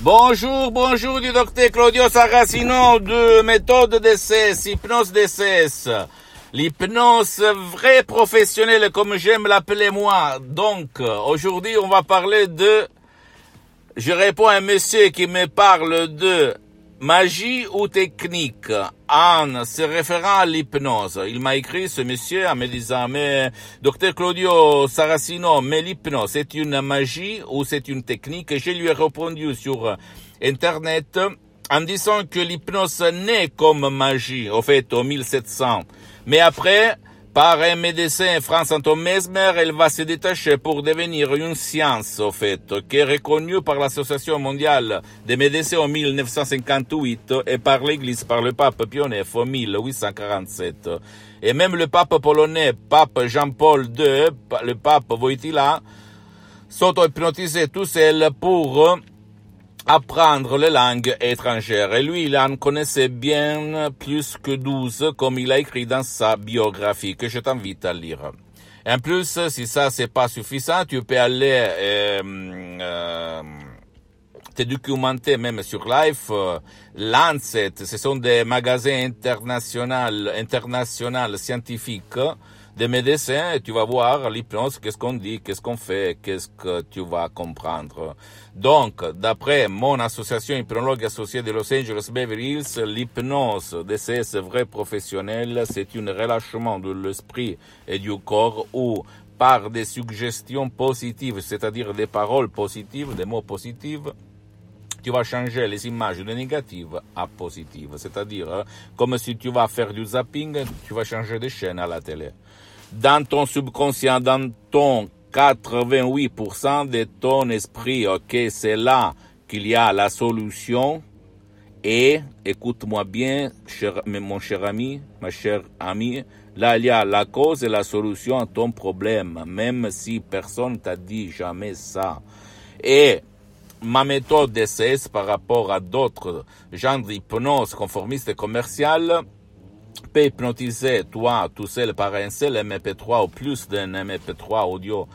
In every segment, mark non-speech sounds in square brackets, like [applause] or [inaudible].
Bonjour, bonjour du docteur Claudio Saracino de méthode DCS, hypnose DCS. L'hypnose vrai professionnelle comme j'aime l'appeler moi. Donc, aujourd'hui on va parler de... Je réponds à un monsieur qui me parle de magie ou technique? En se référant à l'hypnose. Il m'a écrit ce monsieur en me disant, mais docteur Claudio Saracino, mais l'hypnose, c'est une magie ou c'est une technique? Et je lui ai répondu sur Internet en disant que l'hypnose naît comme magie, au fait, au 1700. Mais après, par un médecin, Anton Mesmer, elle va se détacher pour devenir une science, au fait, qui est reconnue par l'Association mondiale des médecins en 1958 et par l'Église, par le pape Pie en 1847. Et même le pape polonais, pape Jean-Paul II, le pape Wojtyla, sont hypnotisés tous seuls pour apprendre les langues étrangères. Et lui, il en connaissait bien plus que douze, comme il a écrit dans sa biographie, que je t'invite à lire. En plus, si ça c'est pas suffisant, tu peux aller euh, euh, te documenter même sur Life. Euh, Lancet, ce sont des magasins internationaux, internationaux scientifiques des médecins et tu vas voir l'hypnose, qu'est-ce qu'on dit, qu'est-ce qu'on fait, qu'est-ce que tu vas comprendre. Donc, d'après mon association hypnologue associée de Los Angeles Beverly Hills, l'hypnose DCS vrai professionnel, c'est un relâchement de l'esprit et du corps où par des suggestions positives, c'est-à-dire des paroles positives, des mots positifs, tu vas changer les images de négatives à positives. C'est-à-dire, comme si tu vas faire du zapping, tu vas changer de chaîne à la télé dans ton subconscient, dans ton 88% de ton esprit, ok, c'est là qu'il y a la solution. Et, écoute-moi bien, mon cher ami, ma chère amie, là il y a la cause et la solution à ton problème, même si personne t'a dit jamais ça. Et ma méthode d'essai par rapport à d'autres genres d'hypnose conformiste et commerciale, peut hypnotiser toi tout seul par un seul MP3 ou plus d'un MP3 audio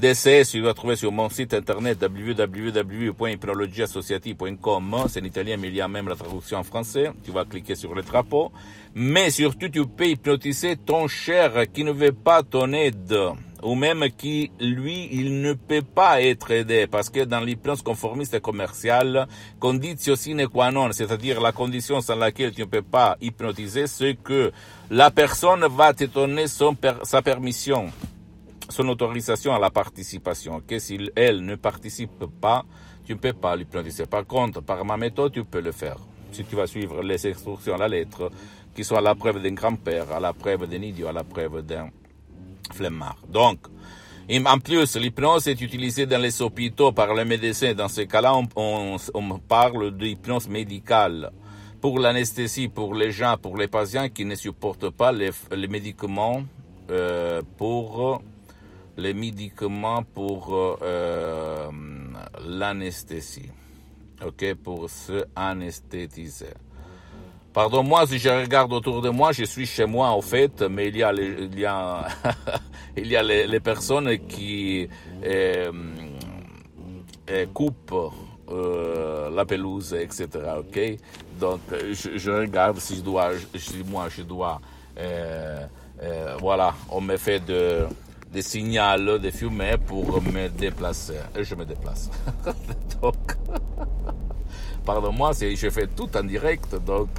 DCS, tu dois trouver sur mon site internet www.hypnologieassociative.com. C'est en italien, mais il y a même la traduction en français. Tu vas cliquer sur le drapeau. Mais surtout, tu peux hypnotiser ton cher qui ne veut pas ton aide ou même qui, lui, il ne peut pas être aidé, parce que dans l'hypnose conformiste commerciale, conditio sine qua non, c'est-à-dire la condition sans laquelle tu ne peux pas hypnotiser, c'est que la personne va te donner son sa permission, son autorisation à la participation, que si elle ne participe pas, tu ne peux pas l'hypnotiser. Par contre, par ma méthode, tu peux le faire. Si tu vas suivre les instructions à la lettre, qui sont à la preuve d'un grand-père, à la preuve d'un idiot, à la preuve d'un flemmard. Donc, en plus, l'hypnose est utilisée dans les hôpitaux par les médecins. Dans ce cas-là, on, parle d'hypnose médicale. Pour l'anesthésie, pour les gens, pour les patients qui ne supportent pas les, médicaments, euh, pour les médicaments pour euh, l'anesthésie. Ok, pour se anesthésiser. Pardon, moi, si je regarde autour de moi, je suis chez moi, en fait, mais il y a les, il y a, [laughs] il y a les, personnes qui euh, euh, coupent euh, la pelouse, etc. Ok, donc je, regarde si je dois, si moi je dois, voilà, on me fait de des signaux de fumée pour me déplacer et je me déplace. [laughs] donc [laughs] pardon-moi, je fais tout en direct, donc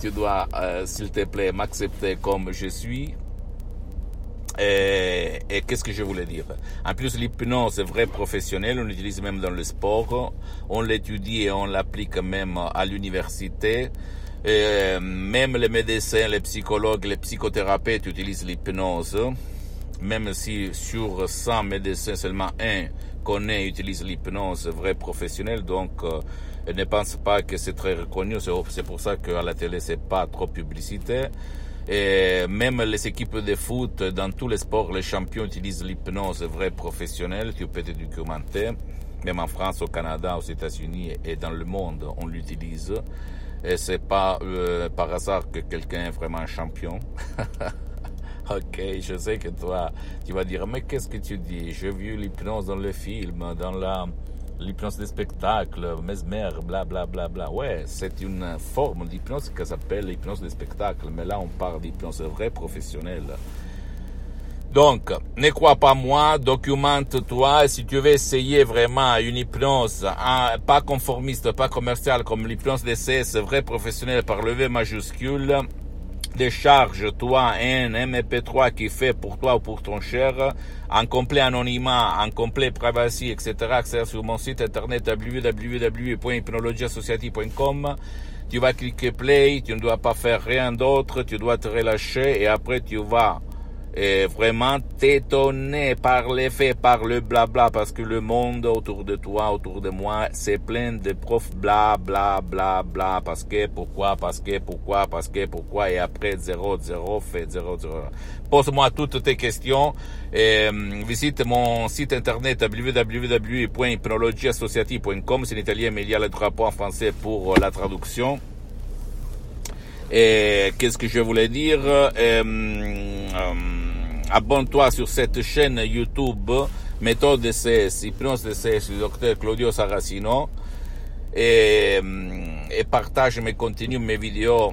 tu dois, euh, s'il te plaît, m'accepter comme je suis. Et, qu'est-ce que je voulais dire? En plus, l'hypnose est vrai professionnel, on l'utilise même dans le sport, on l'étudie et on l'applique même à l'université. même les médecins, les psychologues, les psychothérapeutes utilisent l'hypnose. Même si sur 100 médecins, seulement un connaît, utilise l'hypnose vrai professionnel, donc euh, ne pense pas que c'est très reconnu. C'est pour ça qu'à la télé, c'est pas trop publicité. Et même les équipes de foot, dans tous les sports, les champions utilisent l'hypnose vrai professionnel. Tu peux te documenter. Même en France, au Canada, aux États-Unis et dans le monde, on l'utilise. Et c'est pas euh, par hasard que quelqu'un est vraiment champion. [laughs] ok, je sais que toi, tu vas dire, mais qu'est-ce que tu dis? J'ai vu l'hypnose dans le film, dans la l'hypnose des spectacles, mesmer, bla bla bla bla. Ouais, c'est une forme d'hypnose qui s'appelle l'hypnose des spectacles, mais là on parle d'hypnose vraie professionnelle. Donc, ne crois pas moi, documente-toi. Si tu veux essayer vraiment une hypnose, hein, pas conformiste, pas commerciale, comme l'hypnose c'est vrai professionnel par le V majuscule, décharge-toi un MP3 qui fait pour toi ou pour ton cher, en complet anonymat, en complet privacy, etc., accès sur mon site internet www.hypnologieassociative.com. Tu vas cliquer play, tu ne dois pas faire rien d'autre, tu dois te relâcher et après tu vas et vraiment t'étonner par les faits, par le blabla, parce que le monde autour de toi, autour de moi, c'est plein de profs bla bla bla parce que, pourquoi, parce que, pourquoi, parce que, pourquoi, et après 0, 0, fait 0, 0. Pose-moi toutes tes questions, et, euh, visite mon site internet www.hypnologieassociative.com, c'est en italien, mais il y a le drapeau en français pour la traduction. Et qu'est-ce que je voulais dire? Euh, euh, Abonne-toi sur cette chaîne YouTube Méthode DCS, Hypnose DCS du docteur Claudio Saracino et, et partage mes contenus, mes vidéos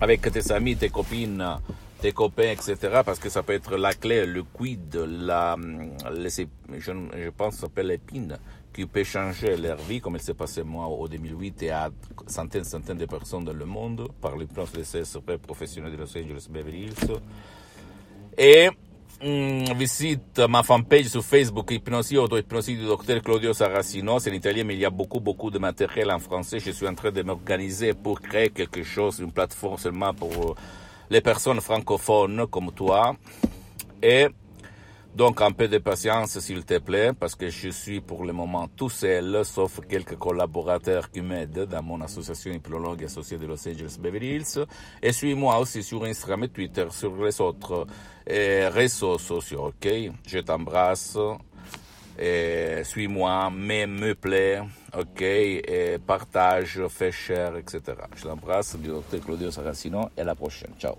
avec tes amis, tes copines, tes copains, etc. Parce que ça peut être la clé, le quid, la, les, je, pense ça s'appelle l'épine qui peut changer leur vie, comme il s'est passé moi au 2008 et à centaines centaines de personnes dans le monde par l'hypnose de CSP professionnels de Los Angeles Beverly Hills. Et mm, visite ma fanpage sur Facebook, Hypnosie, auto-hypnosie du docteur Claudio Saracino. C'est en italien, mais il y a beaucoup, beaucoup de matériel en français. Je suis en train de m'organiser pour créer quelque chose, une plateforme seulement pour les personnes francophones comme toi. Et donc un peu de patience s'il te plaît, parce que je suis pour le moment tout seul, sauf quelques collaborateurs qui m'aident dans mon association hypnologue associée de Los Angeles Beverly Hills. Et suis-moi aussi sur Instagram et Twitter, sur les autres euh, réseaux sociaux, ok? Je t'embrasse. Et suis-moi, me plaît, ok, et partage, fais cher, etc. Je t'embrasse, du docteur Claudio Saracino, et à la prochaine. Ciao.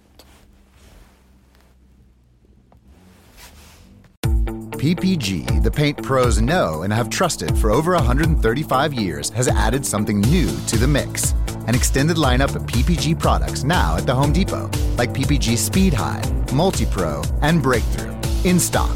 PPG, the paint pros know and have trusted for over 135 years, has added something new to the mix. An extended lineup of PPG products now at the Home Depot, like PPG Speed High, Multi Pro, and Breakthrough. In stock,